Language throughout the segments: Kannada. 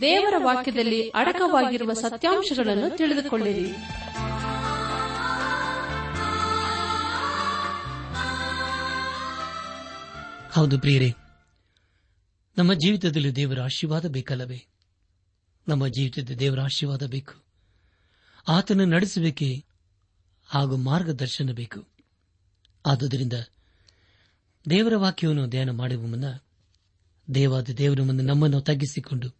ದೇವರ ವಾಕ್ಯದಲ್ಲಿ ಅಡಕವಾಗಿರುವ ಸತ್ಯಾಂಶಗಳನ್ನು ತಿಳಿದುಕೊಳ್ಳಿರಿ. ಹೌದು ಪ್ರಿಯರೇ, ನಮ್ಮ ಜೀವಿತದಲ್ಲಿ ದೇವರ ಆಶೀರ್ವಾದ ಬೇಕಲ್ಲವೇ? ನಮ್ಮ ಜೀವಿತದ ದೇವರ ಆಶೀರ್ವಾದ ಬೇಕು. ಆತನ ನಡೆಸಬೇಕೆ ಹಾಗೂ ಮಾರ್ಗದರ್ಶನ ಬೇಕು. ಆದುದರಿಂದ ದೇವರ ವಾಕ್ಯವನ್ನು ಧ್ಯಾನ ಮಾಡುವ ಮುನ್ನ ದೇವಾದ ದೇವರ ಮುಂದೆ ನಮ್ಮನ್ನು ತಗ್ಗಿಸಿಕೊಂಡು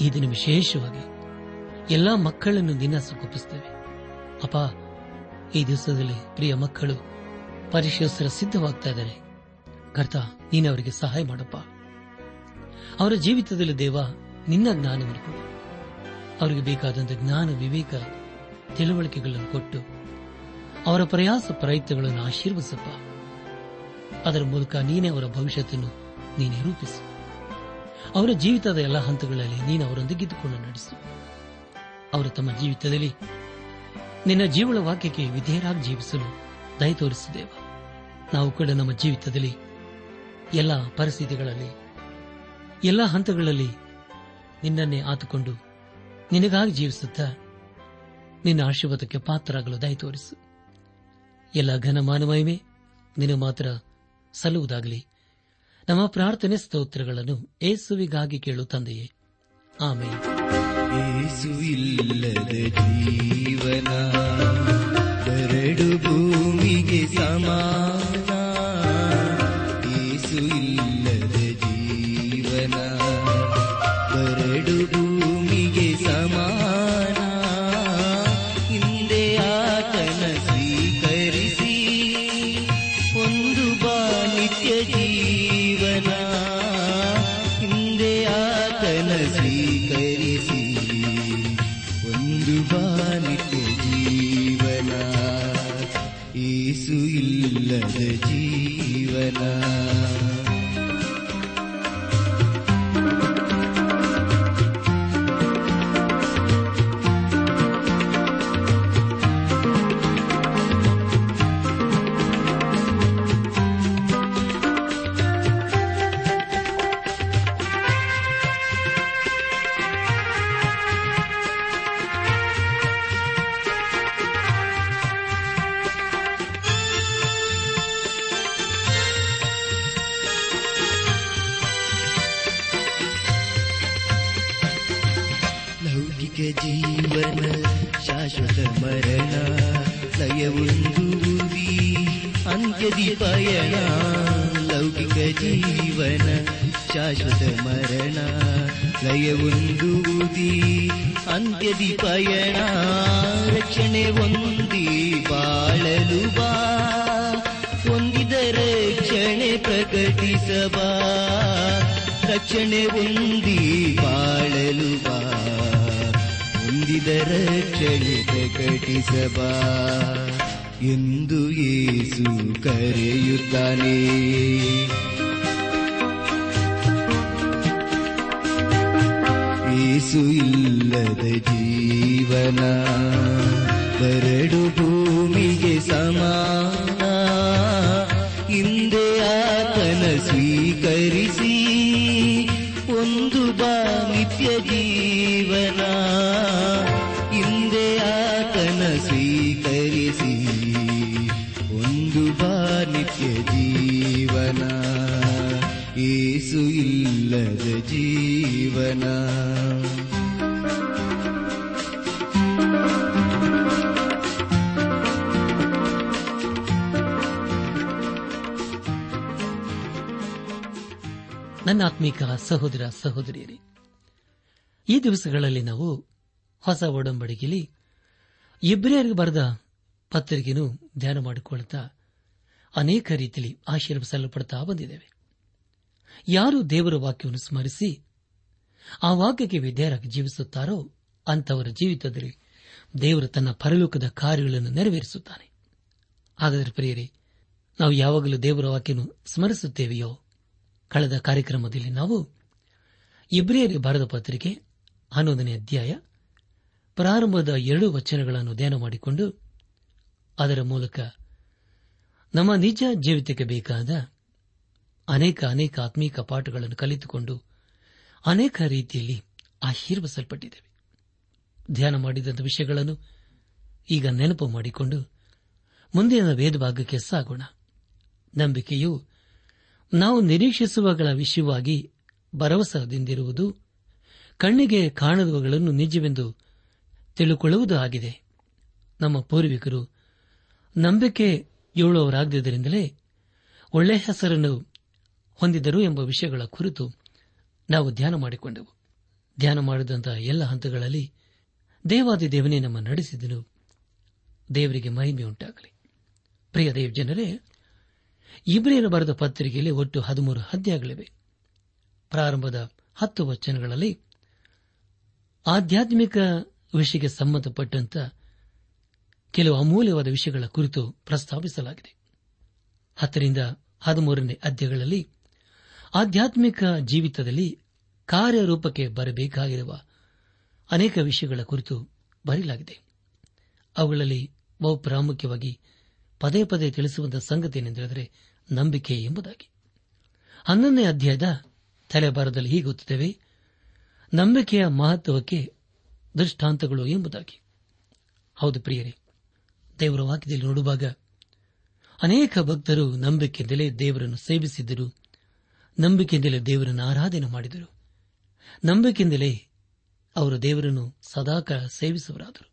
ಈ ದಿನ ವಿಶೇಷವಾಗಿ ಎಲ್ಲಾ ಮಕ್ಕಳನ್ನು ದಿನ ಸುಖಿಸುತ್ತೇವೆ ಅಪ್ಪ, ಈ ದಿವಸದಲ್ಲಿ ಪ್ರಿಯ ಮಕ್ಕಳು ಪರಿಶೀಲಿಸಲು ಸಿದ್ಧವಾಗ್ತಾ ಇದ್ದಾರೆ. ಕರ್ತ, ನೀನು ಅವರಿಗೆ ಸಹಾಯ ಮಾಡಪ್ಪ. ಅವರ ಜೀವಿತದಲ್ಲಿ ದೇವ, ನಿನ್ನ ಜ್ಞಾನವನ್ನು ಕೊಡು. ಅವರಿಗೆ ಬೇಕಾದಂಥ ಜ್ಞಾನ, ವಿವೇಕ, ತಿಳುವಳಿಕೆಗಳನ್ನು ಕೊಟ್ಟು ಅವರ ಪ್ರಯಾಸ ಪ್ರಯತ್ನಗಳನ್ನು ಆಶೀರ್ವಿಸಪ್ಪ ಅದರ ಮೂಲಕ ನೀನೇ ಅವರ ಭವಿಷ್ಯತನ್ನು ನೀನೇ ರೂಪಿಸು. ಅವರ ಜೀವಿತದ ಎಲ್ಲ ಹಂತಗಳಲ್ಲಿ ನೀನು ಅವರೊಂದಿಗಿದ್ದುಕೊಂಡು ನಡೆಸು. ಅವರು ತಮ್ಮ ಜೀವಿತದಲ್ಲಿ ನಿನ್ನ ಜೀವಳ ವಾಕ್ಯಕ್ಕೆ ವಿಧೇಯರಾಗಿ ಜೀವಿಸಲು ದಯ ತೋರಿಸಿದ್ದೇವ ನಾವು ಕೂಡ ನಮ್ಮ ಜೀವಿತದಲ್ಲಿ ಎಲ್ಲ ಪರಿಸ್ಥಿತಿಗಳಲ್ಲಿ, ಎಲ್ಲ ಹಂತಗಳಲ್ಲಿ ನಿನ್ನನ್ನೇ ಆತುಕೊಂಡು ನಿನಗಾಗಿ ಜೀವಿಸುತ್ತಾ ನಿನ್ನ ಆಶೀರ್ವಾದಕ್ಕೆ ಪಾತ್ರರಾಗಲು ದಯ ತೋರಿಸು. ಎಲ್ಲ ಘನ ಮಾನವಯವೇ ನಿನ್ನ ಮಾತ್ರ ಸಲ್ಲುವುದಾಗಲಿ. ನಮ್ಮ ಪ್ರಾರ್ಥನೆ ಸ್ತೋತ್ರಗಳನ್ನು ಏಸುವಿಗಾಗಿ ಕೇಳು ತಂದೆಯೇ. ಆಮೇಲೆ ಅಂತ್ಯದಿ ಪಯಣ, ಲೌಕಿಕ ಜೀವನ, ಶಾಶ್ವತ ಮರಣ ಲಯವೊಂದುವುದಿ ಅಂತ್ಯದಿ ಪಯಣ, ರಕ್ಷಣೆ ಒಂದಿ ಬಾಳಲು ಬಾ, ಹೊಂದಿದ ರಕ್ಷಣೆ ಪ್ರಕಟಿಸಬಾ, ರಕ್ಷಣೆ ಒಂದಿ ಬಾಳಲು ಬಾ, ಹೊಂದಿದ ರಕ್ಷಣೆ ಪ್ರಕಟಿಸಬಾ, ಎಂದು ಯೇಸು ಕರೆಯುತ್ತಾನೆ. ಏಸು ಇಲ್ಲದ ಜೀವನ ಬರಡು ಭೂಮಿಗೆ ಸಮಾನ. ನನ್ನ ಆತ್ಮೀಕ ಸಹೋದರ ಸಹೋದರಿಯರೇ, ಈ ದಿವಸಗಳಲ್ಲಿ ನಾವು ಹೊಸ ಒಡಂಬಡಿಕೆಯಲ್ಲಿ ಇಬ್ರಿಯರಿಗೆ ಬರೆದ ಪತ್ರಿಕೆಯನ್ನು ಧ್ಯಾನ ಮಾಡಿಕೊಳ್ಳುತ್ತಾ ಅನೇಕ ರೀತಿಯಲ್ಲಿ ಆಶೀರ್ವಿಸಲ್ಪಡುತ್ತಾ ಬಂದಿದ್ದೇವೆ. ಯಾರು ದೇವರ ವಾಕ್ಯವನ್ನು ಸ್ಮರಿಸಿ ಆ ವಾಕ್ಯಕ್ಕೆ ವಿಧೇಯರಾಗಿ ಜೀವಿಸುತ್ತಾರೋ ಅಂತವರ ಜೀವಿತದಲ್ಲಿ ದೇವರು ತನ್ನ ಪರಲೋಕದ ಕಾರ್ಯಗಳನ್ನು ನೆರವೇರಿಸುತ್ತಾನೆ. ಹಾಗಾದರೆ ಪ್ರಿಯರೇ, ನಾವು ಯಾವಾಗಲೂ ದೇವರ ವಾಕ್ಯವನ್ನು ಸ್ಮರಿಸುತ್ತೇವೆಯೋ? ಕಳೆದ ಕಾರ್ಯಕ್ರಮದಲ್ಲಿ ನಾವು ಇಬ್ರಿಯರಿ ಭಾರತ ಪತ್ರಿಕೆ ಹನ್ನೊಂದನೇ ಅಧ್ಯಾಯ ಪ್ರಾರಂಭದ ಎರಡು ವಚನಗಳನ್ನು ಧ್ಯಾನ ಮಾಡಿಕೊಂಡು ಅದರ ಮೂಲಕ ನಮ್ಮ ನಿಜ ಜೀವಿತಕ್ಕೆ ಬೇಕಾದ ಅನೇಕ ಅನೇಕ ಆತ್ಮೀಕ ಪಾಠಗಳನ್ನು ಕಲಿತುಕೊಂಡು ಅನೇಕ ರೀತಿಯಲ್ಲಿ ಆಶೀರ್ವಿಸಲ್ಪಟ್ಟಿದ್ದೇವೆ ಧ್ಯಾನ ಮಾಡಿದಂಥ ವಿಷಯಗಳನ್ನು ಈಗ ನೆನಪು ಮಾಡಿಕೊಂಡು ಮುಂದಿನ ವೇದಭಾಗಕ್ಕೆ ಸಾಗೋಣ. ನಂಬಿಕೆಯು ನಾವು ನಿರೀಕ್ಷಿಸುವಗಳ ವಿಷಯವಾಗಿ ಭರವಸದಿಂದಿರುವುದು ಕಣ್ಣಿಗೆ ಕಾಣದವುಗಳನ್ನು ನಿಜವೆಂದು ತಿಳುಕೊಳ್ಳುವುದು ಆಗಿದೆ. ನಮ್ಮ ಪೂರ್ವಿಕರು ನಂಬಿಕೆ ಏಳುವವರಾಗದಿದ್ದರಿಂದಲೇ ಒಳ್ಳೆಯ ಹೆಸರನ್ನು ಹೊಂದಿದರು ಎಂಬ ವಿಷಯಗಳ ಕುರಿತು ನಾವು ಧ್ಯಾನ ಮಾಡಿಕೊಂಡೆವು. ಧ್ಯಾನ ಮಾಡಿದಂತಹ ಎಲ್ಲ ಹಂತಗಳಲ್ಲಿ ದೇವಾದಿ ದೇವನೇ ನಮ್ಮ ನಡೆಸಿದನು. ದೇವರಿಗೆ ಮಹಿಮೆ ಉಂಟಾಗಲಿ ಪ್ರಿಯ ದೇವ್ ಜನರೇ ಇಬ್ರಿಯರು ಬರೆದ ಪತ್ರಿಕೆಯಲ್ಲಿ ಒಟ್ಟು ಹದಿಮೂರು ಅಧ್ಯಾಯಗಳಿವೆ. ಪ್ರಾರಂಭದ ಹತ್ತು ವಚನಗಳಲ್ಲಿ ಆಧ್ಯಾತ್ಮಿಕ ವಿಷಯಕ್ಕೆ ಸಂಬಂಧಪಟ್ಟಂತ ಕೆಲವು ಅಮೂಲ್ಯವಾದ ವಿಷಯಗಳ ಕುರಿತು ಪ್ರಸ್ತಾಪಿಸಲಾಗಿದೆ. ಹತ್ತರಿಂದ ಹದಿಮೂರನೇ ಅಧ್ಯಾಯಗಳಲ್ಲಿ ಆಧ್ಯಾತ್ಮಿಕ ಜೀವಿತದಲ್ಲಿ ಕಾರ್ಯರೂಪಕ್ಕೆ ಬರಬೇಕಾಗಿರುವ ಅನೇಕ ವಿಷಯಗಳ ಕುರಿತು ಬರೆಯಲಾಗಿದೆ. ಅವುಗಳಲ್ಲಿ ಬಹು ಪ್ರಾಮುಖ್ಯವಾಗಿ ಪದೇ ಪದೇ ತಿಳಿಸುವಂತಹ ಸಂಗತಿ ಏನೆಂದರೆ ನಂಬಿಕೆ ಎಂಬುದಾಗಿ. ಹನ್ನೊಂದನೇ ಅಧ್ಯಾಯದ ತಲೆಬಾರದಲ್ಲಿ ಹೀಗೆ ಗೊತ್ತಿದ್ದೇವೆ ನಂಬಿಕೆಯ ಮಹತ್ವಕ್ಕೆ ದೃಷ್ಟಾಂತಗಳು ಎಂಬುದಾಗಿ. ಹೌದು ಪ್ರಿಯರೇ, ದೇವರ ವಾಕ್ಯದಲ್ಲಿ ನೋಡುವಾಗ ಅನೇಕ ಭಕ್ತರು ನಂಬಿಕೆಯಿಂದಲೇ ದೇವರನ್ನು ಸೇವಿಸಿದ್ದರು, ನಂಬಿಕೆಯಿಂದಲೇ ದೇವರನ್ನು ಆರಾಧನೆ ಮಾಡಿದರು, ನಂಬಿಕೆಯಿಂದಲೇ ಅವರು ದೇವರನ್ನು ಸದಾಕಾಲ ಸೇವಿಸುವರಾದರು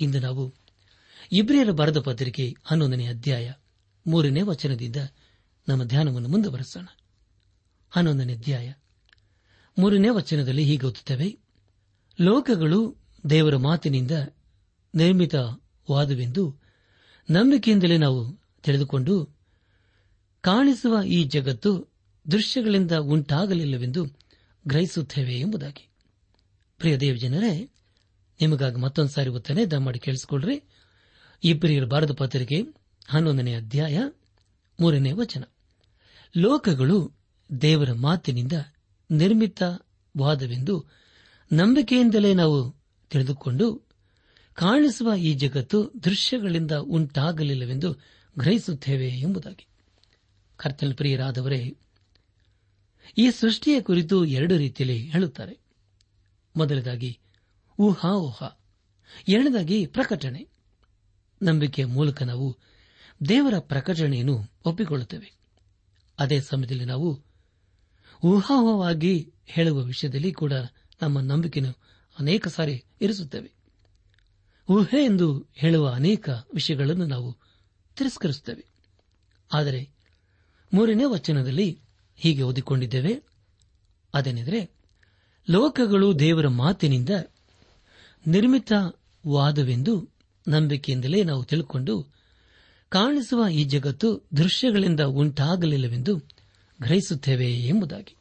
ಇಂದು ನಾವು ಇಬ್ರಿಯರ ಬರೆದ ಪತ್ರಿಕೆ ಹನ್ನೊಂದನೇ ಅಧ್ಯಾಯ ಮೂರನೇ ವಚನದಿಂದ ನಮ್ಮ ಧ್ಯಾನವನ್ನು ಮುಂದುವರೆಸೋಣ. ಹನ್ನೊಂದನೇ ಅಧ್ಯಾಯ ಮೂರನೇ ವಚನದಲ್ಲಿ ಹೀಗೆ ಓದುತ್ತೇವೆ, ಲೋಕಗಳು ದೇವರ ಮಾತಿನಿಂದ ನಿರ್ಮಿತವಾದುವೆಂದು ನಂಬಿಕೆಯಿಂದಲೇ ನಾವು ತಿಳಿದುಕೊಂಡು, ಕಾಣಿಸುವ ಈ ಜಗತ್ತು ದೃಶ್ಯಗಳಿಂದ ಉಂಟಾಗಲಿಲ್ಲವೆಂದು ಗ್ರಹಿಸುತ್ತೇವೆ ಎಂಬುದಾಗಿ. ಪ್ರಿಯ ದೇವ ಜನರೇ ನಿಮಗಾಗಿ ಮತ್ತೊಂದು ಸಾರಿ ಒತ್ತನೆ ದಯಮಾಡಿ ಕೇಳಿಸಿಕೊಳ್ಳ್ರಿ. ಇಬ್ಬರಿಯರ ಭಾರತ ಪತ್ರಿಕೆ ಹನ್ನೊಂದನೇ ಅಧ್ಯಾಯ ಮೂರನೇ ವಚನ. ಲೋಕಗಳು ದೇವರ ಮಾತಿನಿಂದ ನಿರ್ಮಿತವಾದವೆಂದು ನಂಬಿಕೆಯಿಂದಲೇ ನಾವು ತಿಳಿದುಕೊಂಡು ಕಾಣಿಸುವ ಈ ಜಗತ್ತು ದೃಶ್ಯಗಳಿಂದ ಉಂಟಾಗಲಿಲ್ಲವೆಂದು ಗ್ರಹಿಸುತ್ತೇವೆ ಎಂಬುದಾಗಿ. ಕರ್ತನ ಪ್ರಿಯರಾದವರೇ, ಈ ಸೃಷ್ಟಿಯ ಕುರಿತು ಎರಡು ರೀತಿಯಲ್ಲಿ ಹೇಳುತ್ತಾರೆ. ಮೊದಲದಾಗಿ ಊಹಾ ಊಹಾ ಎರಡನೇದಾಗಿ, ಪ್ರಕಟಣೆ. ನಂಬಿಕೆಯ ಮೂಲಕ ನಾವು ದೇವರ ಪ್ರಕಟಣೆಯನ್ನು ಒಪ್ಪಿಕೊಳ್ಳುತ್ತೇವೆ. ಅದೇ ಸಮಯದಲ್ಲಿ ನಾವು ಊಹಾಹವಾಗಿ ಹೇಳುವ ವಿಷಯದಲ್ಲಿ ಕೂಡ ನಮ್ಮ ನಂಬಿಕೆಯನ್ನು ಅನೇಕ ಸಾರಿ ಇರಿಸುತ್ತೇವೆ. ಊಹೆ ಎಂದು ಹೇಳುವ ಅನೇಕ ವಿಷಯಗಳನ್ನು ನಾವು ತಿರಸ್ಕರಿಸುತ್ತೇವೆ. ಆದರೆ ಮೂರನೇ ವಚನದಲ್ಲಿ ಹೀಗೆ ಓದಿಕೊಂಡಿದ್ದೇವೆ. ಅದೇನೆಂದರೆ, ಲೋಕಗಳು ದೇವರ ಮಾತಿನಿಂದ ನಿರ್ಮಿತವಾದವೆಂದು ನಂಬಿಕೆಯಿಂದಲೇ ನಾವು ತಿಳ್ಕೊಂಡು ಕಾಣಿಸುವ ಈ ಜಗತ್ತು ದೃಶ್ಯಗಳಿಂದ ಉಂಟಾಗಲಿಲ್ಲವೆಂದು ಗ್ರಹಿಸುತ್ತೇವೆ ಎಂಬುದಾಗಿ.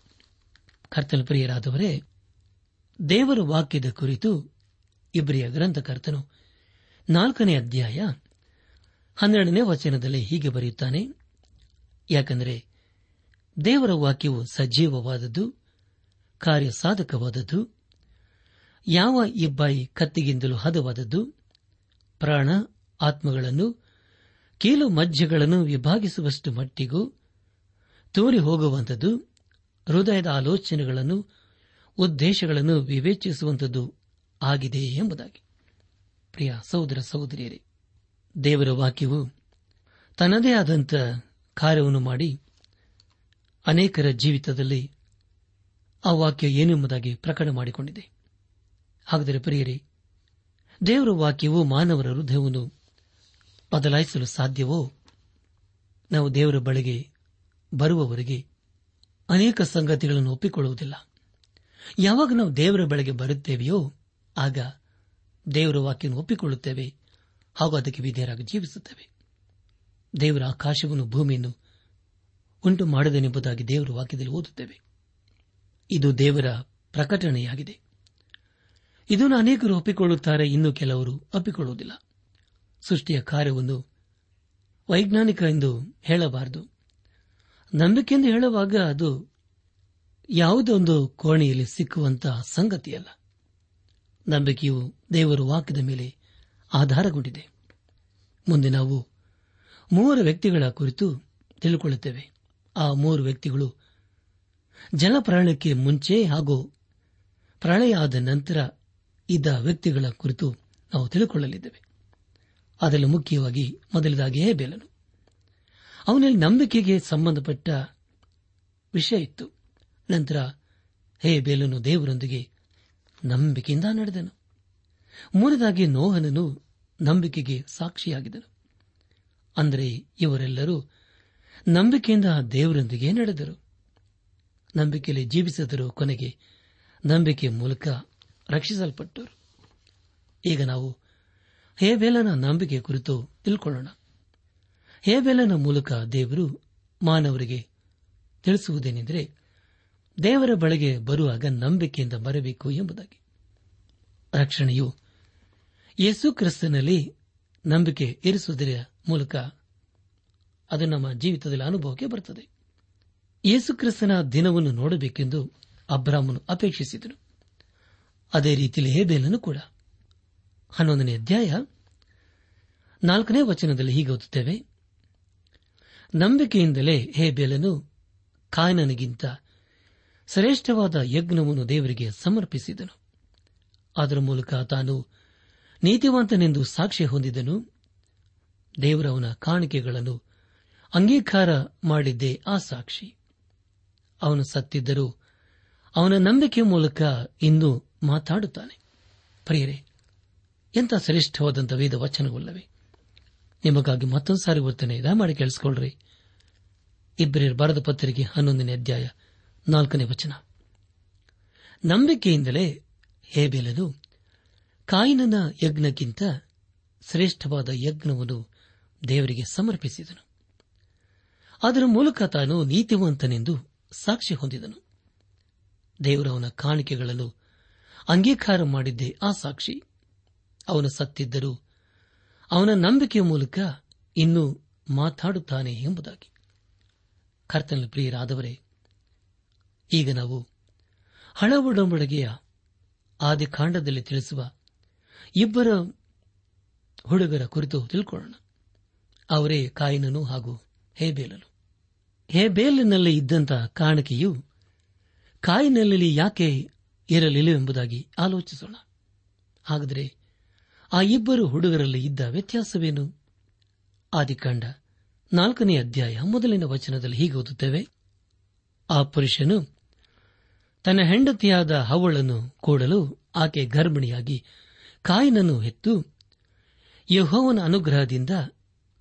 ಕರ್ತನ ಪ್ರಿಯರಾದವರೇ, ದೇವರ ವಾಕ್ಯದ ಕುರಿತು ಇಬ್ರಿಯ ಗ್ರಂಥಕರ್ತನು ನಾಲ್ಕನೇ ಅಧ್ಯಾಯ ಹನ್ನೆರಡನೇ ವಚನದಲ್ಲಿ ಹೀಗೆ ಬರೆಯುತ್ತಾನೆ, ಯಾಕೆಂದರೆ ದೇವರ ವಾಕ್ಯವು ಸಜೀವವಾದದ್ದು, ಕಾರ್ಯಸಾಧಕವಾದದ್ದು, ಯಾವ ಇಬ್ಬಾಯಿ ಕತ್ತಿಗಿಂದಲೂ ಹದವಾದದ್ದು ಪ್ರಾಣ ಆತ್ಮಗಳನ್ನು, ಕೀಲು ಮಜ್ಜೆಗಳನ್ನು ವಿಭಾಗಿಸುವಷ್ಟು ಮಟ್ಟಿಗೂ ತೋರಿ ಹೋಗುವಂಥದ್ದು, ಹೃದಯದ ಆಲೋಚನೆಗಳನ್ನು, ಉದ್ದೇಶಗಳನ್ನು ವಿವೇಚಿಸುವಂಥದ್ದು ಆಗಿದೆ ಎಂಬುದಾಗಿ. ಪ್ರಿಯ ಸಹೋದರ ಸಹೋದರಿಯರೇ, ದೇವರ ವಾಕ್ಯವು ತನ್ನದೇ ಆದಂಥ ಕಾರ್ಯವನ್ನು ಮಾಡಿ ಅನೇಕರ ಜೀವಿತದಲ್ಲಿ ಆ ವಾಕ್ಯ ಏನೆಂಬುದಾಗಿ ಪ್ರಕಟ ಮಾಡಿಕೊಂಡಿದೆ ಹಾಗಾದರೆ ಪ್ರಿಯರೇ ದೇವರ ವಾಕ್ಯವು ಮಾನವರ ಹೃದಯವನ್ನು ಬದಲಾಯಿಸಲು ಸಾಧ್ಯವೋ? ನಾವು ದೇವರ ಬಳಿಗೆ ಬರುವವರೆಗೆ ಅನೇಕ ಸಂಗತಿಗಳನ್ನು ಒಪ್ಪಿಕೊಳ್ಳುವುದಿಲ್ಲ. ಯಾವಾಗ ನಾವು ದೇವರ ಬಳಿಗೆ ಬರುತ್ತೇವೆಯೋ, ಆಗ ದೇವರ ವಾಕ್ಯವನ್ನು ಒಪ್ಪಿಕೊಳ್ಳುತ್ತೇವೆ ಹಾಗೂ ಅದಕ್ಕೆ ವಿಧೇಯರಾಗಿ ಜೀವಿಸುತ್ತೇವೆ. ದೇವರ ಆಕಾಶವನ್ನು ಭೂಮಿಯನ್ನು ಉಂಟು ಮಾಡದನೆಂಬುದಾಗಿ ದೇವರ ವಾಕ್ಯದಲ್ಲಿ ಓದುತ್ತೇವೆ. ಇದು ದೇವರ ಪ್ರಕಟಣೆಯಾಗಿದೆ. ಇದನ್ನು ಅನೇಕರು ಒಪ್ಪಿಕೊಳ್ಳುತ್ತಾರೆ, ಇನ್ನು ಕೆಲವರು ಒಪ್ಪಿಕೊಳ್ಳುವುದಿಲ್ಲ. ಸೃಷ್ಟಿಯ ಕಾರ್ಯವನ್ನು ವೈಜ್ಞಾನಿಕ ಎಂದು ಹೇಳಬಾರದು. ನಂಬಿಕೆಯಿಂದ ಹೇಳುವಾಗ ಅದು ಯಾವುದೊಂದು ಕೋಣೆಯಲ್ಲಿ ಸಿಕ್ಕುವಂತಹ ಸಂಗತಿಯಲ್ಲ. ನಂಬಿಕೆಯು ದೇವರು ವಾಕ್ಯದ ಮೇಲೆ ಆಧಾರಗೊಂಡಿದೆ. ಮುಂದೆ ನಾವು ಮೂವರು ವ್ಯಕ್ತಿಗಳ ಕುರಿತು ತಿಳಿದುಕೊಳ್ಳುತ್ತೇವೆ ಆ ಮೂರು ವ್ಯಕ್ತಿಗಳು ಜಲಪ್ರಳಯಕ್ಕೆ ಮುಂಚೆ ಹಾಗೂ ಪ್ರಳಯ ಆದ ನಂತರ ಇದ್ದ ವ್ಯಕ್ತಿಗಳ ಕುರಿತು ನಾವು ತಿಳಿದುಕೊಳ್ಳಲಿದ್ದೇವೆ ಅದರಲ್ಲಿ ಮುಖ್ಯವಾಗಿ ಮೊದಲದಾಗಿ ಹೇಬೇಲನು. ಅವನಲ್ಲಿ ನಂಬಿಕೆಗೆ ಸಂಬಂಧಪಟ್ಟ ವಿಷಯ ಇತ್ತು. ನಂತರ ಹೇ ಬೇಲನು ದೇವರೊಂದಿಗೆ ನಂಬಿಕೆಯಿಂದ ನಡೆದನು. ಮೂರದಾಗಿ ನೋಹನನು ನಂಬಿಕೆಗೆ ಸಾಕ್ಷಿಯಾಗಿದನು ಅಂದರೆ ಇವರೆಲ್ಲರೂ ನಂಬಿಕೆಯಿಂದ ದೇವರೊಂದಿಗೆ ನಡೆದರು. ನಂಬಿಕೆಯಲ್ಲಿ ಜೀವಿಸಿದರು ಕೊನೆಗೆ ನಂಬಿಕೆ ಮೂಲಕ ರಕ್ಷಿಸಲ್ಪಟ್ಟರು. ಈಗ ನಾವು ಹೇಬೇಲನ ನಂಬಿಕೆ ಕುರಿತು ತಿಳ್ಕೊಳ್ಳೋಣ. ಹೇಬೇಲನ ಮೂಲಕ ದೇವರು ಮಾನವರಿಗೆ ತಿಳಿಸುವುದೇನೆಂದರೆ ದೇವರ ಬಳಿಗೆ ಬರುವಾಗ ನಂಬಿಕೆಯಿಂದ ಬರಬೇಕು ಎಂಬುದಾಗಿ. ರಕ್ಷಣೆಯು ಯೇಸು ಕ್ರಿಸ್ತನಲ್ಲಿ ನಂಬಿಕೆ ಇರಿಸುವುದರ ಮೂಲಕ ಅದು ನಮ್ಮ ಜೀವಿತದಲ್ಲಿ ಅನುಭವಕ್ಕೆ ಬರುತ್ತದೆ. ಯೇಸುಕ್ರಿಸ್ತನ ದಿನವನ್ನು ನೋಡಬೇಕೆಂದು ಅಬ್ರಾಹ್ಮನು ಅಪೇಕ್ಷಿಸಿದನು. ಅದೇ ರೀತಿಯಲ್ಲಿ ಹೇಬೇಲನು ಕೂಡ. ಹನ್ನೊಂದನೇ ಅಧ್ಯಾಯ, ನಾಲ್ಕನೇ ವಚನದಲ್ಲಿ ಹೀಗೆ ಓದುತ್ತೇವೆ. ನಂಬಿಕೆಯಿಂದಲೇ ಹೇಬೇಲನು ಕಾಯನನಿಗಿಂತ ಶ್ರೇಷ್ಠವಾದ ಯಜ್ಞವನ್ನು ದೇವರಿಗೆ ಸಮರ್ಪಿಸಿದನು. ಅದರ ಮೂಲಕ ತಾನು ನೀತಿವಂತನೆಂದು ಸಾಕ್ಷಿ ಹೊಂದಿದನು. ದೇವರವನ ಕಾಣಿಕೆಗಳನ್ನು ಅಂಗೀಕಾರ ಮಾಡಿದ್ದೇ ಆ ಸಾಕ್ಷಿ. ಅವನು ಸತ್ತಿದ್ದರೂ ಅವನ ನಂಬಿಕೆ ಮೂಲಕ ಇಂದು ಮಾತಾಡುತ್ತಾನೆ. ಪ್ರಿಯರೇ, ಎಂಥ ಶ್ರೇಷ್ಠವಾದಂಥ ವೇದ ವಚನವಲ್ಲವೇ ನಿಮಗಾಗಿ ಮತ್ತೊಂದು ಸಾರಿ ಬರ್ತೇನೆ ದಯಮಾಡಿ ಕೇಳಿಸಿಕೊಳ್ಳ್ರಿ ಇಬ್ಬರಿಯರ ಬರದ ಪತ್ರಿಕೆ ಹನ್ನೊಂದನೇ ಅಧ್ಯಾಯ ನಾಲ್ಕನೇ ವಚನ. ನಂಬಿಕೆಯಿಂದಲೇ ಹೇಬೇಲನು ಕಾಯಿನನ ಯಜ್ಞಕ್ಕಿಂತ ಶ್ರೇಷ್ಠವಾದ ಯಜ್ಞವನ್ನು ದೇವರಿಗೆ ಸಮರ್ಪಿಸಿದನು. ಅದರ ಮೂಲಕ ತಾನು ನೀತಿವಂತನೆಂದು ಸಾಕ್ಷಿ ಹೊಂದಿದನು. ದೇವರವನ ಕಾಣಿಕೆಗಳನ್ನು ಅಂಗೀಕಾರ ಮಾಡಿದ್ದೆ. ಆ ಸಾಕ್ಷಿ ಅವನು ಸತ್ತಿದ್ದರೂ ಅವನ ನಂಬಿಕೆಯ ಮೂಲಕ ಇನ್ನೂ ಮಾತಾಡುತ್ತಾನೆ ಎಂಬುದಾಗಿ. ಕರ್ತನ ಪ್ರಿಯರಾದವರೇ, ಈಗ ನಾವು ಹಣ ಒಡಂಬಡಿಕೆಯ ಆದಿಕಾಂಡದಲ್ಲಿ ತಿಳಿಸುವ ಇಬ್ಬರ ಹುಡುಗರ ಕುರಿತು ತಿಳ್ಕೊಳ್ಳೋಣ. ಅವರೇ ಕಾಯಿನನು ಹಾಗೂ ಹೇಬೇಲನು. ಹೇಬೇಲಿನಲ್ಲಿ ಇದ್ದಂತಹ ಕಾಣಿಕೆಯು ಕಾಯಿನಲ್ಲಿ ಯಾಕೆ ಇರಲಿಲ್ಲ ಎಂಬುದಾಗಿ ಆಲೋಚಿಸೋಣ. ಹಾಗಾದರೆ ಆ ಇಬ್ಬರು ಹುಡುಗರಲ್ಲಿ ಇದ್ದ ವ್ಯತ್ಯಾಸವೇನು? ಆದಿಕಾಂಡ, ನಾಲ್ಕನೇ ಅಧ್ಯಾಯ, ಮೊದಲಿನ ವಚನದಲ್ಲಿ ಹೀಗೆ ಓದುತ್ತೇವೆ. ಆ ಪುರುಷನು ತನ್ನ ಹೆಂಡತಿಯಾದ ಹವಳನ್ನು ಕೂಡಲು ಆಕೆ ಗರ್ಭಿಣಿಯಾಗಿ ಕಾಯಿನನ್ನು ಹೆತ್ತು ಯಹೋವನ ಅನುಗ್ರಹದಿಂದ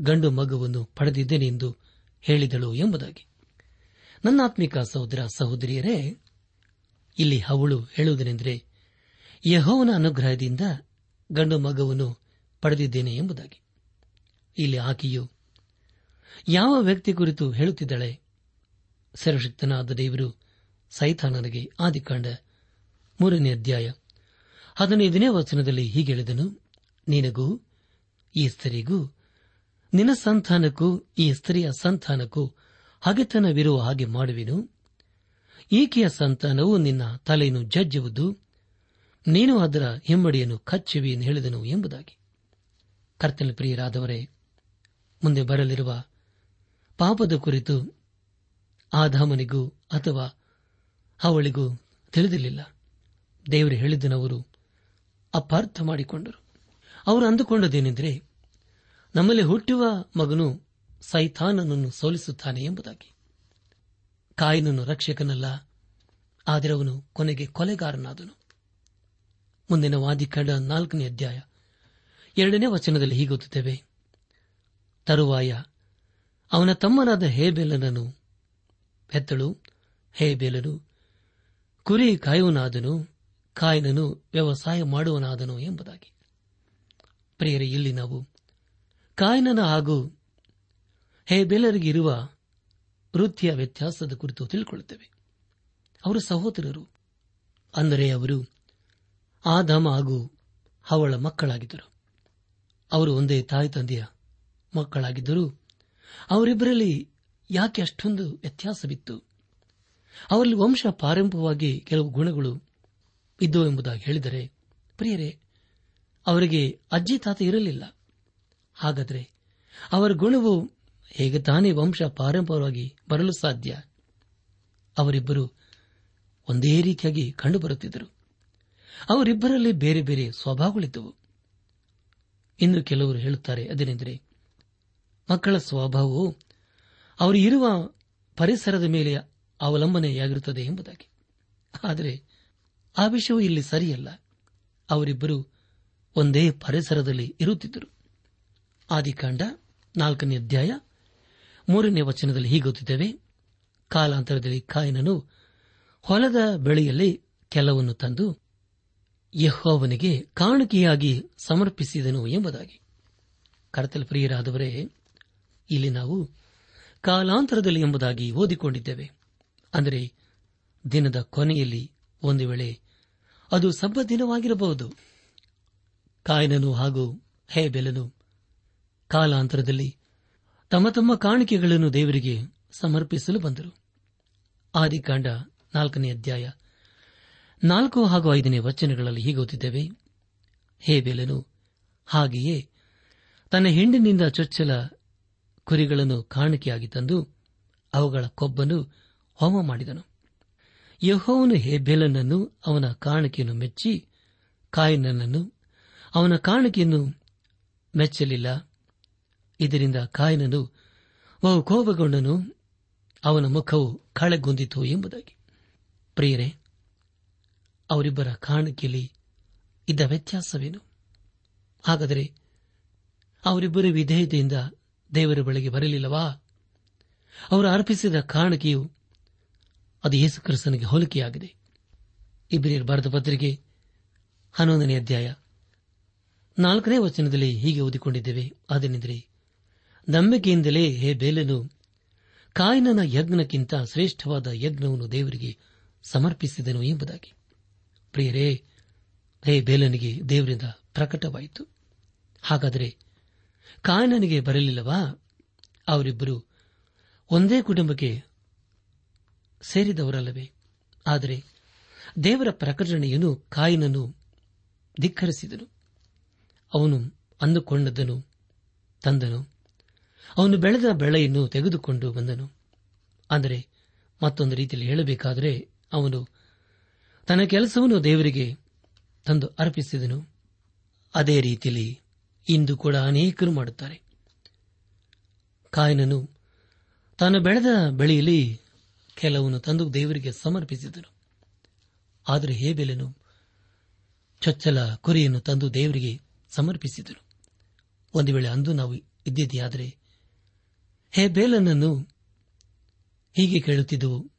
ಗಂಡು ಮಗುವನ್ನು ಪಡೆದಿದ್ದೇನೆಂದು ಹೇಳಿದಳು ಎಂಬುದಾಗಿ. ನನ್ನಾತ್ಮಿಕ ಸಹೋದರ ಸಹೋದರಿಯರೇ ಇಲ್ಲಿ ಅವಳು ಹೇಳುವುದೇನೆಂದರೆ, ಯಹೋವನ ಅನುಗ್ರಹದಿಂದ ಗಂಡು ಮಗವನ್ನು ಪಡೆದಿದ್ದೇನೆ ಎಂಬುದಾಗಿ. ಇಲ್ಲಿ ಆಕೆಯು, ಯಾವ ವ್ಯಕ್ತಿ ಕುರಿತು ಹೇಳುತ್ತಿದ್ದಾಳೆ? ಸರ್ವಶಕ್ತನಾದ ದೇವರು ಸೈತಾನನಿಗೆ ಆದಿಕಾಂಡ ಮೂರನೇ ಅಧ್ಯಾಯ ಹದಿನೈದನೇ ವಚನದಲ್ಲಿ ಹೀಗೆ ಹೇಳಿದನು, ನಿನಗೂ ಈ ಸ್ತ್ರೀಗೂ, ನಿನ್ನ ಸಂತಾನಕ್ಕೂ, ಈ ಸ್ತ್ರೀಯ ಸಂತಾನಕ್ಕೂ ಹಗೆತನವಿರುವ ಹಾಗೆ ಮಾಡುವೆನು. ಈಕೆಯ ಸಂತಾನವು ನಿನ್ನ ತಲೆಯನ್ನು ಜಜ್ಜುವುದು, ನೀನು ಅದರ ಹಿಮ್ಮಡಿಯನ್ನು ಕಚ್ಚುವಿ ಎಂದು ಹೇಳಿದನು ಎಂಬುದಾಗಿ. ಕರ್ತನ ಪ್ರಿಯರಾದವರೇ, ಮುಂದೆ ಬರಲಿರುವ ಪಾಪದ ಕುರಿತು ಆದಾಮನಿಗೂ ಅಥವಾ ಅವಳಿಗೂ ತಿಳಿದಿರಲಿಲ್ಲ. ದೇವರು ಹೇಳಿದ್ದನವರು ಅಪಾರ್ಥ ಮಾಡಿಕೊಂಡರು. ಅವರು ಅಂದುಕೊಂಡದೇನೆಂದರೆ ನಮ್ಮಲ್ಲಿ ಹುಟ್ಟುವ ಮಗನು ಸೈತಾನನನ್ನು ಸೋಲಿಸುತ್ತಾನೆ ಎಂಬುದಾಗಿ. ಕಾಯಿನನ್ನು ರಕ್ಷಕನಲ್ಲ ಆದರೆ ಅವನು ಕೊನೆಗೆ ಕೊಲೆಗಾರನಾದನು. ಮುಂದಿನ ವಾದಿಕಂಡ ನಾಲ್ಕನೇ ಅಧ್ಯಾಯ. ಎರಡನೇ ವಚನದಲ್ಲಿ ಹೀಗೊತ್ತುತ್ತೇವೆ ತರುವಾಯ, ಅವನ ತಮ್ಮನಾದ ಹೇಬೇಲನನು ಹೆತ್ತಳು. ಹೇಬೇಲನು ಕುರಿ ಕಾಯುವನಾದನು, ಕಾಯನನು ವ್ಯವಸಾಯ ಮಾಡುವನಾದನು ಎಂಬುದಾಗಿ. ಪ್ರಿಯರೇ, ಇಲ್ಲಿ ನಾವು ಕಾಯನನ ಹಾಗೂ ಹೇಬೇಲರಿಗಿರುವ ವೃತ್ತಿಯ ವ್ಯತ್ಯಾಸದ ಕುರಿತು ತಿಳ್ಕೊಳ್ಳುತ್ತೇವೆ. ಅವರು ಸಹೋದರರು. ಅಂದರೆ ಅವರು ಆದಾಮ ಹಾಗೂ ಅವಳ ಮಕ್ಕಳಾಗಿದ್ದರು. ಅವರು ಒಂದೇ ತಾಯಿ ತಂದೆಯ ಮಕ್ಕಳಾಗಿದ್ದರು. ಅವರಿಬ್ಬರಲ್ಲಿ ಯಾಕೆ ಅಷ್ಟೊಂದು ವ್ಯತ್ಯಾಸವಿತ್ತು? ಅವರಲ್ಲಿ ವಂಶ ಪಾರಂಭವಾಗಿ ಕೆಲವು ಗುಣಗಳು ಇದ್ದವು ಎಂಬುದಾಗಿ ಹೇಳಿದರೆ, ಪ್ರಿಯರೇ, ಅವರಿಗೆ ಅಜ್ಜಿ ತಾತ ಇರಲಿಲ್ಲ. ಹಾಗಾದರೆ ಅವರ ಗುಣವು ಹೇಗೆ ತಾನೇ ವಂಶ ಪಾರಂಪರವಾಗಿ ಬರಲು ಸಾಧ್ಯ? ಅವರಿಬ್ಬರು ಒಂದೇ ರೀತಿಯಾಗಿ ಕಂಡುಬರುತ್ತಿದ್ದರು. ಅವರಿಬ್ಬರಲ್ಲಿ ಬೇರೆ ಬೇರೆ ಸ್ವಭಾವಗಳಿದ್ದವು. ಇನ್ನು ಕೆಲವರು ಹೇಳುತ್ತಾರೆ ಅದೇನೆಂದರೆ, ಮಕ್ಕಳ ಸ್ವಭಾವವು ಅವರು ಇರುವ ಪರಿಸರದ ಮೇಲೆ ಅವಲಂಬನೆಯಾಗಿರುತ್ತದೆ ಎಂಬುದಾಗಿ. ಆದರೆ ಆ ವಿಷಯವು ಇಲ್ಲಿ ಸರಿಯಲ್ಲ. ಅವರಿಬ್ಬರು ಒಂದೇ ಪರಿಸರದಲ್ಲಿ ಇರುತ್ತಿದ್ದರು. ಆದಿಕಾಂಡ ನಾಲ್ಕನೇ ಅಧ್ಯಾಯ ಮೂರನೇ ವಚನದಲ್ಲಿ ಹೀಗೊತ್ತಿದ್ದೇವೆ ಕಾಲಾಂತರದಲ್ಲಿ ಕಾಯನನು ಹೊಲದ ಬೆಳೆಯಲ್ಲಿ ಕೆಲವನ್ನು ತಂದು ಯಹೋವನಿಗೆ ಕಾಣಿಕೆಯಾಗಿ ಸಮರ್ಪಿಸಿದನು ಎಂಬುದಾಗಿ. ಕರತಲ್ ಪ್ರಿಯರಾದವರೇ, ಇಲ್ಲಿ ನಾವು ಕಾಲಾಂತರದಲ್ಲಿ ಎಂಬುದಾಗಿ ಓದಿಕೊಂಡಿದ್ದೇವೆ. ಅಂದರೆ, ದಿನದ ಕೊನೆಯಲ್ಲಿ ಒಂದು ವೇಳೆ ಅದು ಸಬ್ಬ ದಿನವಾಗಿರಬಹುದು. ಕಾಯನನು ಹಾಗೂ ಹೇಬೆಲನು ಕಾಲಾಂತರದಲ್ಲಿ ತಮ್ಮ ತಮ್ಮ ಕಾಣಿಕೆಗಳನ್ನು ದೇವರಿಗೆ ಸಮರ್ಪಿಸಲು ಬಂದರು. ಆದಿಕಾಂಡ ನಾಲ್ಕನೇ ಅಧ್ಯಾಯ ನಾಲ್ಕು ಹಾಗೂ ಐದನೇ ವಚನಗಳಲ್ಲಿ ಹೀಗೆ ಓದಿದ್ದೇವೆ. ಹೇಬೆಲನು ಹಾಗೆಯೇ ತನ್ನ ಹೆಂಡಿನಿಂದ ಚೊಚ್ಚಲ ಕುರಿಗಳನ್ನು ಕಾಣಿಕೆಯಾಗಿ ತಂದು ಅವುಗಳ ಕೊಬ್ಬನ್ನು ಹೋಮ ಮಾಡಿದನು. ಯಹೋವನು ಹೇಬೇಲನನ್ನು ಅವನ ಕಾಣಿಕೆಯನ್ನು ಮೆಚ್ಚಿ ಕಾಯಿನನನ್ನು ಅವನ ಕಾಣಿಕೆಯನ್ನು ಮೆಚ್ಚಲಿಲ್ಲ. ಇದರಿಂದ ಕಾಯನನು ಬಹು ಕೋಪಗೊಂಡನು. ಅವನ ಮುಖವು ಕಳೆಗೊಂದಿತು ಎಂಬುದಾಗಿ. ಪ್ರಿಯರೇ, ಅವರಿಬ್ಬರ ಕಾಣಿಕೆಯಲ್ಲಿ ಇದ್ದ ವ್ಯತ್ಯಾಸವೇನು? ಹಾಗಾದರೆ ಅವರಿಬ್ಬರ ವಿಧೇಯತೆಯಿಂದ ದೇವರ ಬಳಿಗೆ ಬರಲಿಲ್ಲವಾ? ಅವರು ಅರ್ಪಿಸಿದ ಕಾಣಿಕೆಯು ಅದು ಯೇಸು ಕ್ರಿಸ್ತನಿಗೆ ಹೋಲಿಕೆಯಾಗಿದೆ. ಇಬ್ರಿಯರ್ ಬರೆದ ಪತ್ರಿಕೆ ಹನ್ನೊಂದನೇ ಅಧ್ಯಾಯ ನಾಲ್ಕನೇ ವಚನದಲ್ಲಿ ಹೀಗೆ ಓದಿಕೊಂಡಿದ್ದೇವೆ ಅದೇನೆಂದರೆ ನಂಬಿಕೆಯಿಂದಲೇ ಹೇ ಬೇಲನು, ಕಾಯಿನನ ಯಜ್ಞಕ್ಕಿಂತ ಶ್ರೇಷ್ಠವಾದ ಯಜ್ಞವನ್ನು ದೇವರಿಗೆ ಸಮರ್ಪಿಸಿದನು ಎಂಬುದಾಗಿ. ಪ್ರಿಯರೇ, ಹೇ ಬೇಲನಿಗೆ ದೇವರಿಂದ ಪ್ರಕಟವಾಯಿತು. ಹಾಗಾದರೆ ಕಾಯನನಿಗೆ ಬರಲಿಲ್ಲವಾ? ಅವರಿಬ್ಬರು ಒಂದೇ ಕುಟುಂಬಕ್ಕೆ ಸೇರಿದವರಲ್ಲವೇ? ಆದರೆ ದೇವರ ಪ್ರಕಟಣೆಯನ್ನು ಕಾಯಿನನು ಧಿಕ್ಕರಿಸಿದನು. ಅವನು ಅಂದುಕೊಂಡದ್ದನು ತಂದನು. ಅವನು ಬೆಳೆದ ಬೆಳೆಯನ್ನು ತೆಗೆದುಕೊಂಡು ಬಂದನು. ಅಂದರೆ ಮತ್ತೊಂದು ರೀತಿಯಲ್ಲಿ ಹೇಳಬೇಕಾದರೆ ಅವನು ತನ್ನ ಕೆಲಸವನ್ನು ದೇವರಿಗೆ ತಂದು ಅರ್ಪಿಸಿದನು. ಅದೇ ರೀತಿಯಲ್ಲಿ ಇಂದು ಕೂಡ ಅನೇಕರು ಮಾಡುತ್ತಾರೆ. ಕಾಯನನು ತಾನು ಬೆಳೆದ ಬೆಳೆಯಲ್ಲಿ ಕೆಲವನ್ನು ತಂದು ದೇವರಿಗೆ ಸಮರ್ಪಿಸಿದನು. ಆದರೆ ಹೇಬೆಲನು ಚೊಚ್ಚಲ ಕುರಿಯನ್ನು ತಂದು ದೇವರಿಗೆ ಸಮರ್ಪಿಸಿದನು. ಒಂದು ವೇಳೆ ಅಂದು ನಾವು ಇದ್ದಿದೆಯಾದರೆ ಹೇಬೇಲನನ್ನು ಹೀಗೆ ಕೇಳುತ್ತಿದ್ದವು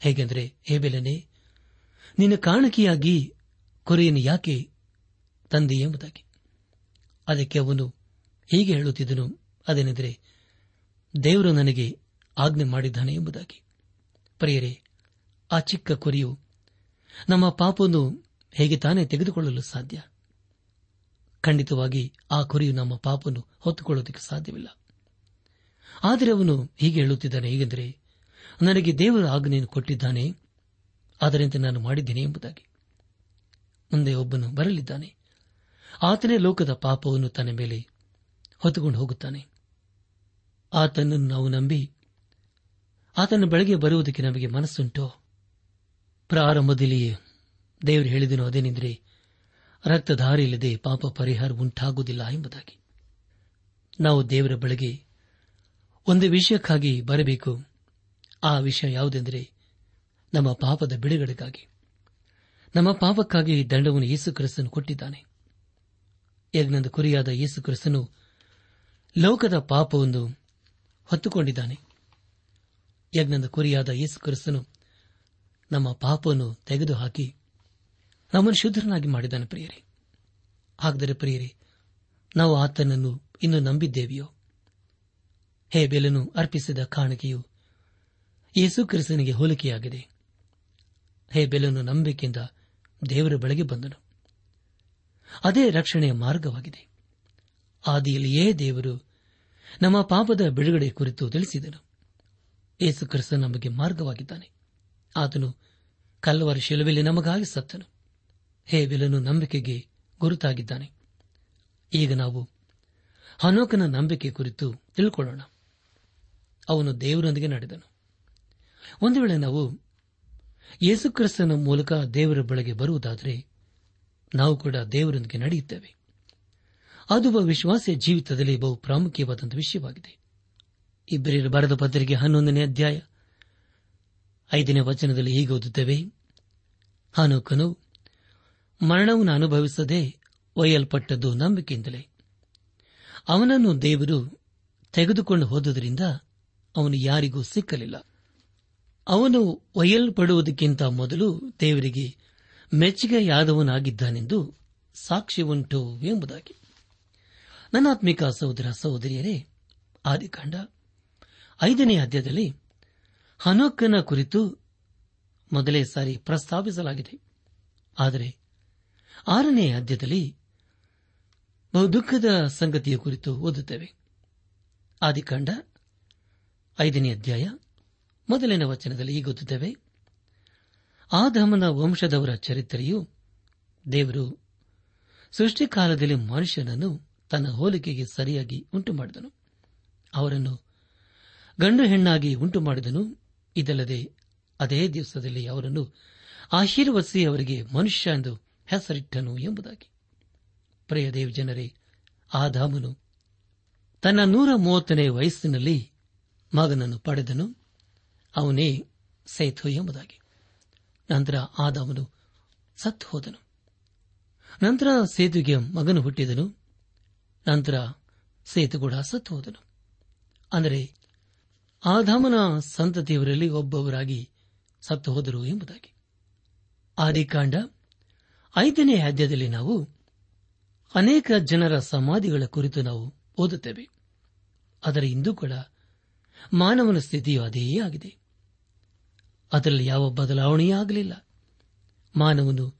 ಹೇಗೆಂದರೆ, ಹೇಬೇಲನೆ, ನಿನ್ನ ಕಾಣಿಕೆಯಾಗಿ ಕೊರೆಯನ್ನು ಯಾಕೆ ತಂದೆ ಎಂಬುದಾಗಿ. ಅದಕ್ಕೆ ಅವನು ಹೀಗೆ ಹೇಳುತ್ತಿದ್ದನು, ಅದೇನೆಂದರೆ, ದೇವರು ನನಗೆ ಆಜ್ಞೆ ಮಾಡಿದ್ದಾನೆ ಎಂಬುದಾಗಿ. ಪ್ರಿಯರೇ, ಆ ಚಿಕ್ಕ ಕುರಿಯು ನಮ್ಮ ಪಾಪವನ್ನು ಹೇಗೆ ತಾನೇ ತೆಗೆದುಕೊಳ್ಳಲು ಸಾಧ್ಯ? ಖಂಡಿತವಾಗಿ ಆ ಕುರಿಯು ನಮ್ಮ ಪಾಪವನ್ನು ಹೊತ್ತುಕೊಳ್ಳುವುದಕ್ಕೆ ಸಾಧ್ಯವಿಲ್ಲ. ಆದರೆ ಅವನು ಹೀಗೆ ಹೇಳುತ್ತಿದ್ದಾನೆ, ಹೇಗೆಂದರೆ ನನಗೆ ದೇವರ ಆಜ್ಞೆಯನ್ನು ಕೊಟ್ಟಿದ್ದಾನೆ, ಅದರಂತೆ ನಾನು ಮಾಡಿದ್ದೇನೆ ಎಂಬುದಾಗಿ. ಮುಂದೆ ಒಬ್ಬನು ಬರಲಿದ್ದಾನೆ. ಆತನೇ ಲೋಕದ ಪಾಪವನ್ನು ತನ್ನ ಮೇಲೆ ಹೊತ್ತುಕೊಂಡು ಹೋಗುತ್ತಾನೆ. ಆತನನ್ನು ನಾವು ನಂಬಿ ಆತನ ಬೆಳಗ್ಗೆ ಬರುವುದಕ್ಕೆ ನಮಗೆ ಮನಸ್ಸುಂಟೋ? ಪ್ರಾರಂಭದಲ್ಲಿಯೇ ದೇವರು ಹೇಳಿದನು ಅದೇನೆಂದರೆ, ರಕ್ತಧಾರಿಯಿಲ್ಲದೆ ಪಾಪ ಪರಿಹಾರ ಉಂಟಾಗುವುದಿಲ್ಲ ಎಂಬುದಾಗಿ. ನಾವು ದೇವರ ಬೆಳಗ್ಗೆ ಒಂದು ವಿಷಯಕ್ಕಾಗಿ ಬರಬೇಕು. ಆ ವಿಷಯ ಯಾವುದೆಂದರೆ ನಮ್ಮ ಪಾಪದ ಬಿಡುಗಡೆಗಾಗಿ. ನಮ್ಮ ಪಾಪಕ್ಕಾಗಿ ದಂಡವನ್ನು ಯೇಸು ಕ್ರಿಸ್ತನು ಕೊಟ್ಟಿದ್ದಾನೆ. ಯಜ್ಞದ ಕುರಿಯಾದ ಯೇಸು ಕ್ರಿಸ್ತನು ಲೋಕದ ಪಾಪವನ್ನು ಹೊತ್ತುಕೊಂಡಿದ್ದಾನೆ. ಯಜ್ಞದ ಕುರಿಯಾದ ಯೇಸು ಕ್ರಿಸ್ತನು ನಮ್ಮ ಪಾಪವನ್ನು ತೆಗೆದುಹಾಕಿ ನಮ್ಮನ್ನು ಶುದ್ಧರನ್ನಾಗಿ ಮಾಡಿದ್ದಾನೆ ಪ್ರಿಯರಿ. ಹಾಗಾದರೆ ಪ್ರಿಯರಿ, ನಾವು ಆತನನ್ನು ಇನ್ನು ನಂಬಿದ್ದೇವೆಯೋ? ಹೇ ಬೆಲನು ಅರ್ಪಿಸಿದ ಕಾಣಿಕೆಯು ಯೇಸು ಕ್ರಿಸ್ತನಿಗೆ ಹೋಲಿಕೆಯಾಗಿದೆ. ಹೇ ಬೆಲನು ನಂಬಿಕೆಯಿಂದ ದೇವರ ಬಳಿಗೆ ಬಂದನು. ಅದೇ ರಕ್ಷಣೆಯ ಮಾರ್ಗವಾಗಿದೆ. ಆದಿಯಲ್ಲಿಯೇ ದೇವರು ನಮ್ಮ ಪಾಪದ ಬಿಡುಗಡೆ ಕುರಿತು ತಿಳಿಸಿದನು. ಯೇಸು ಕ್ರಿಸ್ತ ನಮಗೆ ಮಾರ್ಗವಾಗಿದ್ದಾನೆ. ಆತನು ಕಲ್ಲವರ ಶಿಲುವೆಯಲ್ಲಿ ನಮಗಾಗಿ ಸತ್ತನು. ಹೇ ಬೆಲನು ನಂಬಿಕೆಗೆ ಗುರುತಾಗಿದ್ದಾನೆ. ಈಗ ನಾವು ಹನೋಕನ ನಂಬಿಕೆ ಕುರಿತು ತಿಳ್ಕೊಳ್ಳೋಣ. ಅವನು ದೇವರೊಂದಿಗೆ ನಡೆದನು. ಒಂದು ವೇಳೆ ನಾವು ಯೇಸುಕ್ರಿಸ್ತನ ಮೂಲಕ ದೇವರ ಬಳಗೆ ಬರುವುದಾದರೆ ನಾವು ಕೂಡ ದೇವರೊಂದಿಗೆ ನಡೆಯುತ್ತೇವೆ. ಅದು ಒಬ್ಬ ವಿಶ್ವಾಸಿಯ ಜೀವಿತದಲ್ಲಿ ಬಹು ಪ್ರಾಮುಖ್ಯವಾದಂಥ ವಿಷಯವಾಗಿದೆ. ಇಬ್ಬರಿರ ಬರೆದ ಪತ್ರಿಕೆ ಹನ್ನೊಂದನೇ ಅಧ್ಯಾಯ ಐದನೇ ವಚನದಲ್ಲಿ ಹೀಗೆ ಓದುತ್ತೇವೆ. ಹಾನೋಕನು, ಮರಣವನ್ನು ಅನುಭವಿಸದೆ ಒಯ್ಯಲ್ಪಟ್ಟದ್ದು ನಂಬಿಕೆಯಿಂದಲೇ. ಅವನನ್ನು ದೇವರು ತೆಗೆದುಕೊಂಡು ಹೋದುದರಿಂದ ಅವನು ಯಾರಿಗೂ ಸಿಕ್ಕಲಿಲ್ಲ. ಅವನು ಒಯ್ಯಲ್ಪಡುವುದಕ್ಕಿಂತ ಮೊದಲು ದೇವರಿಗೆ ಮೆಚ್ಚುಗೆಯಾದವನಾಗಿದ್ದಾನೆಂದು ಸಾಕ್ಷಿ ಉಂಟು ಎಂಬುದಾಗಿ. ನನ್ನಾತ್ಮಿಕ ಸಹೋದರ ಸಹೋದರಿಯರೇ, ಆದಿಕಾಂಡ, ಐದನೇ ಅಧ್ಯಾಯದಲ್ಲಿ ಹನೋಕನ ಕುರಿತು ಮೊದಲೇ ಸಾರಿ ಪ್ರಸ್ತಾಪಿಸಲಾಗಿದೆ. ಆದರೆ ಆರನೇ ಅಧ್ಯಾಯದಲ್ಲಿ ಬಹು ದುಃಖದ ಸಂಗತಿಯ ಕುರಿತು ಓದುತ್ತೇವೆ. ಆದಿಕಾಂಡ ಐದನೇ ಅಧ್ಯಾಯ ಮೊದಲಿನ ವಚನದಲ್ಲಿ ಈ ಗೊತ್ತಿದ್ದೇವೆ ಆದಮನ ವಂಶದವರ ಚರಿತ್ರೆಯು ದೇವರು ಸೃಷ್ಟಿಕಾಲದಲ್ಲಿ ಮನುಷ್ಯನನ್ನು ತನ್ನ ಹೋಲಿಕೆಗೆ ಸರಿಯಾಗಿ ಉಂಟು ಮಾಡಿದನು ಅವರನ್ನು ಗಂಡು ಹೆಣ್ಣಾಗಿ ಉಂಟು ಮಾಡಿದನು ಇದಲ್ಲದೆ ಅದೇ ದಿವಸದಲ್ಲಿ ಅವರನ್ನು ಆಶೀರ್ವದಿಸಿ ಅವರಿಗೆ ಮನುಷ್ಯ ಎಂದು ಹೆಸರಿಟ್ಟನು ಎಂಬುದಾಗಿ. ಪ್ರಿಯ ದೇವ್ ಜನರೇ ಆದಾಮನು ತನ್ನ ನೂರ ಮೂವತ್ತನೇ ವಯಸ್ಸಿನಲ್ಲಿ ಮಗನನ್ನು ಪಡೆದನು. ಅವನೇ ಸೇತು ಎಂಬುದಾಗಿ. ನಂತರ ಆದವನು ಸತ್ತು ಹೋದನು. ನಂತರ ಸೇತುಗೆ ಮಗನು ಹುಟ್ಟಿದನು. ನಂತರ ಸೇತು ಕೂಡ ಸತ್ತು ಹೋದನು. ಅಂದರೆ ಆದಾಮನ ಸಂತತಿಯವರಲ್ಲಿ ಒಬ್ಬೊಬ್ಬರಾಗಿ ಸತ್ತು ಹೋದರು ಎಂಬುದಾಗಿ. ಆದಿಕಾಂಡ ಐದನೇ ಅಧ್ಯಾಯದಲ್ಲಿ ನಾವು ಅನೇಕ ಜನರ ಸಮಾಧಿಗಳ ಕುರಿತು ನಾವು ಓದುತ್ತೇವೆ. ಆದರೆ ಇಂದು ಕೂಡ ಮಾನವನ ಸ್ಥಿತಿಯು ಅದೇ ಆಗಿದೆ. ಅದರಲ್ಲಿ ಯಾವ ಬದಲಾವಣೆಯೂ ಆಗಲಿಲ್ಲ ಮಾನವನು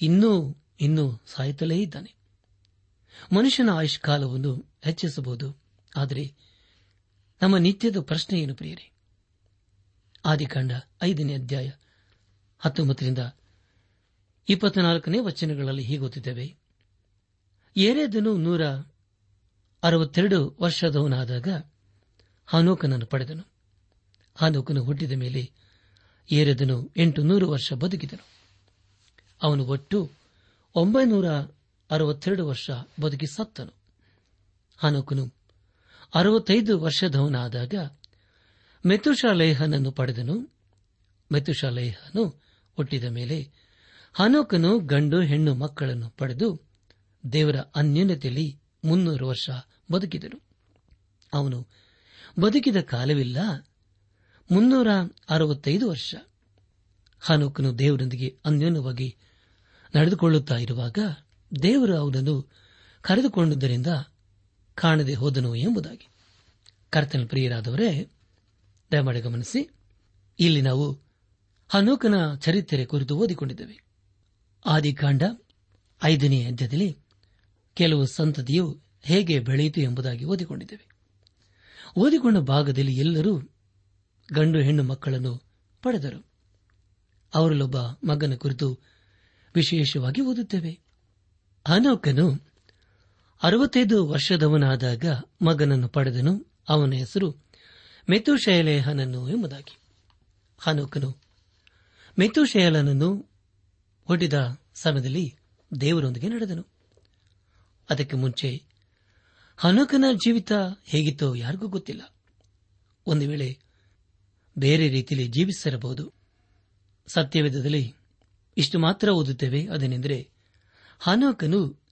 ಇನ್ನೂ ಇನ್ನೂ ಸಾಯುತ್ತಲೇ ಇದ್ದಾನೆ. ಮನುಷ್ಯನ ಆಯುಷ್ಕಾಲವನ್ನು ಹೆಚ್ಚಿಸಬಹುದು. ಆದರೆ ನಮ್ಮ ನಿತ್ಯದ ಪ್ರಶ್ನೆ ಏನು ಪ್ರಿಯರೇ? ಆದಿಕಾಂಡ ಐದನೇ ಅಧ್ಯಾಯ ಹತ್ತೊಂಬತ್ತರಿಂದ ಇಪ್ಪತ್ನಾಲ್ಕನೇ ವಚನಗಳಲ್ಲಿ ಹೀಗೊತ್ತಿದ್ದೇವೆ ಏರೇದನು ನೂರ ಅರವತ್ತೆರಡು ವರ್ಷದವನಾದಾಗ ಹಾನೋಕನನ್ನು ಪಡೆದನು. ಹಾನೋಕನು ಹುಟ್ಟಿದ ಮೇಲೆ ಏರೆದನು ಎಂಟು ನೂರು ವರ್ಷ ಬದುಕಿದನು. ಅವನು ಒಟ್ಟು ಒಂಬೈನೂರ ಅರವತ್ತೆರಡು ವರ್ಷ ಬದುಕಿ ಸತ್ತನು. ಹಾನೋಕನು ಅರವತ್ತೈದು ವರ್ಷದವನಾದಾಗ ಮೆತುಶಾಲೇಹನನ್ನು ಪಡೆದನು. ಮೆತುಶಾಲೇಹನು ಹುಟ್ಟಿದ ಮೇಲೆ ಹನೋಕನು ಗಂಡು ಹೆಣ್ಣು ಮಕ್ಕಳನ್ನು ಪಡೆದು ದೇವರ ಅನ್ಯೋನ್ಯತೆಯಲ್ಲಿ ಮುನ್ನೂರು ವರ್ಷ ಬದುಕಿದನು. ಅವನು ಬದುಕಿದ ಕಾಲವಿಲ್ಲ. ಮುನ್ನೂರ ಅರವತ್ತೈದು ವರ್ಷ. ಹನೋಕನು ದೇವರೊಂದಿಗೆ ಅನ್ಯೋನ್ಯವಾಗಿ ನಡೆದುಕೊಳ್ಳುತ್ತಾ ಇರುವಾಗ ದೇವರು ಅವನನ್ನು ಕರೆದುಕೊಂಡುದರಿಂದ ಕಾಣದೆ ಹೋದನು ಎಂಬುದಾಗಿ. ಕರ್ತನ ಪ್ರಿಯರಾದವರೇ, ದಯಮಾಡಿ ಗಮನಿಸಿ, ಇಲ್ಲಿ ನಾವು ಹನೋಕನ ಚರಿತ್ರೆ ಕುರಿತು ಓದಿಕೊಂಡಿದ್ದೇವೆ. ಆದಿಕಾಂಡ ಐದನೇ ಅಧ್ಯದಲ್ಲಿ ಕೆಲವು ಸಂತತಿಯು ಹೇಗೆ ಬೆಳೆಯಿತು ಎಂಬುದಾಗಿ ಓದಿಕೊಂಡಿದ್ದೇವೆ. ಓದಿಕೊಂಡ ಭಾಗದಲ್ಲಿ ಎಲ್ಲರೂ ಗಂಡು ಹೆಣ್ಣು ಮಕ್ಕಳನ್ನು ಪಡೆದರು. ಅವರಲ್ಲೊಬ್ಬ ಮಗನ ಕುರಿತು ವಿಶೇಷವಾಗಿ ಓದುತ್ತೇವೆ. ಅನೋಕನು ಅರವತ್ತೈದು ವರ್ಷದವನಾದಾಗ ಮಗನನ್ನು ಪಡೆದನು. ಅವನ ಹೆಸರು ಮೆತುಶೈಲೇಹನನ್ನು ಎಂಬುದಾಗಿ. ಹನೋಕನು ಮೆತುಶೈಲನನ್ನು ಹುಟ್ಟಿದ ಸಮಯದಲ್ಲಿ ದೇವರೊಂದಿಗೆ ನಡೆದನು. ಅದಕ್ಕೆ ಮುಂಚೆ ಹನೋಕನ ಜೀವಿತ ಹೇಗಿತ್ತೋ ಯಾರಿಗೂ ಗೊತ್ತಿಲ್ಲ. ಒಂದು ವೇಳೆ ಬೇರೆ ರೀತಿಯಲ್ಲಿ ಜೀವಿಸಿರಬಹುದು. ಸತ್ಯವೇದದಲ್ಲಿ ಇಷ್ಟು ಮಾತ್ರ ಓದುತ್ತೇವೆ. ಅದೇನೆಂದರೆ, ಹನೋಕನು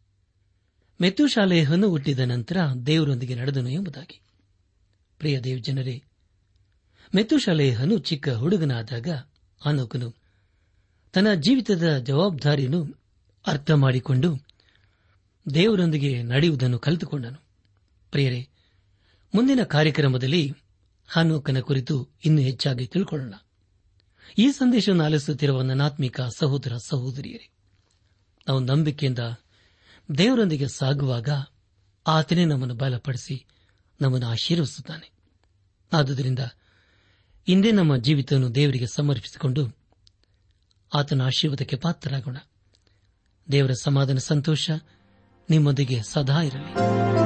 ಮೆತ್ತುಶಾಲೆಯನ್ನು ಹುಟ್ಟಿದ ನಂತರ ದೇವರೊಂದಿಗೆ ನಡೆದನು ಎಂಬುದಾಗಿ. ಪ್ರಿಯ ದೇವ್ ಜನರೇ ಮೆತುಶಾಲೆಯನು ಚಿಕ್ಕ ಹುಡುಗನಾದಾಗ ಹನೋಕನು ತನ್ನ ಜೀವಿತದ ಜವಾಬ್ದಾರಿಯನ್ನು ಅರ್ಥ ಮಾಡಿಕೊಂಡು ದೇವರೊಂದಿಗೆ ನಡೆಯುವುದನ್ನು ಕಲಿತುಕೊಂಡನು. ಪ್ರಿಯರೇ, ಮುಂದಿನ ಕಾರ್ಯಕ್ರಮದಲ್ಲಿ ಹನೋಕನ ಕುರಿತು ಇನ್ನೂ ಹೆಚ್ಚಾಗಿ ತಿಳ್ಕೊಳ್ಳೋಣ. ಈ ಸಂದೇಶವನ್ನು ಆಲಿಸುತ್ತಿರುವ ನನಾತ್ಮಿಕ ಸಹೋದರ ಸಹೋದರಿಯರೇ, ನಾವು ನಂಬಿಕೆಯಿಂದ ದೇವರೊಂದಿಗೆ ಸಾಗುವಾಗ ಆತನೇ ನಮ್ಮನ್ನು ಬಲಪಡಿಸಿ ನಮ್ಮನ್ನು ಆಶೀರ್ವಿಸುತ್ತಾನೆ ಆದುದರಿಂದ ಇಂದೇ ನಮ್ಮ ಜೀವಿತವನ್ನು ದೇವರಿಗೆ ಸಮರ್ಪಿಸಿಕೊಂಡು ಆತನ ಆಶೀರ್ವಾದಕ್ಕೆ ಪಾತ್ರರಾಗೋಣ. ದೇವರ ಸಮಾಧಾನ, ಸಂತೋಷ ನಿಮ್ಮೊಂದಿಗೆ ಸದಾ ಇರಲಿ.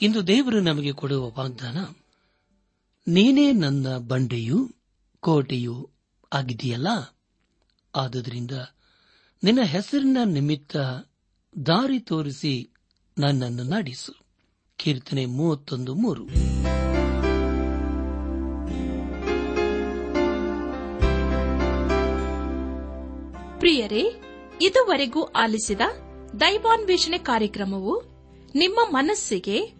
ಇಂದು ದೇವರು ನಮಗೆ ಕೊಡುವ ವಾಗ್ದಾನ, ನೀನೇ ನನ್ನ ಬಂಡೆಯೂ ಕೋಟೆಯೂ ಆಗಿದೆಯಲ್ಲ ಆದುದರಿಂದ ನಿನ್ನ ಹೆಸರಿನ ನಿಮಿತ್ತ ದಾರಿ ತೋರಿಸಿ ನನ್ನನ್ನು ನಡೆಸು. ಕೀರ್ತನೆ ಮೂವತ್ತೊಂದು ಮೂರು. ಪ್ರಿಯರೇ, ಇದುವರೆಗೂ ಆಲಿಸಿದ ದೈವಾನ್ವೇಷಣೆ ಕಾರ್ಯಕ್ರಮವು ನಿಮ್ಮ ಮನಸ್ಸಿಗೆ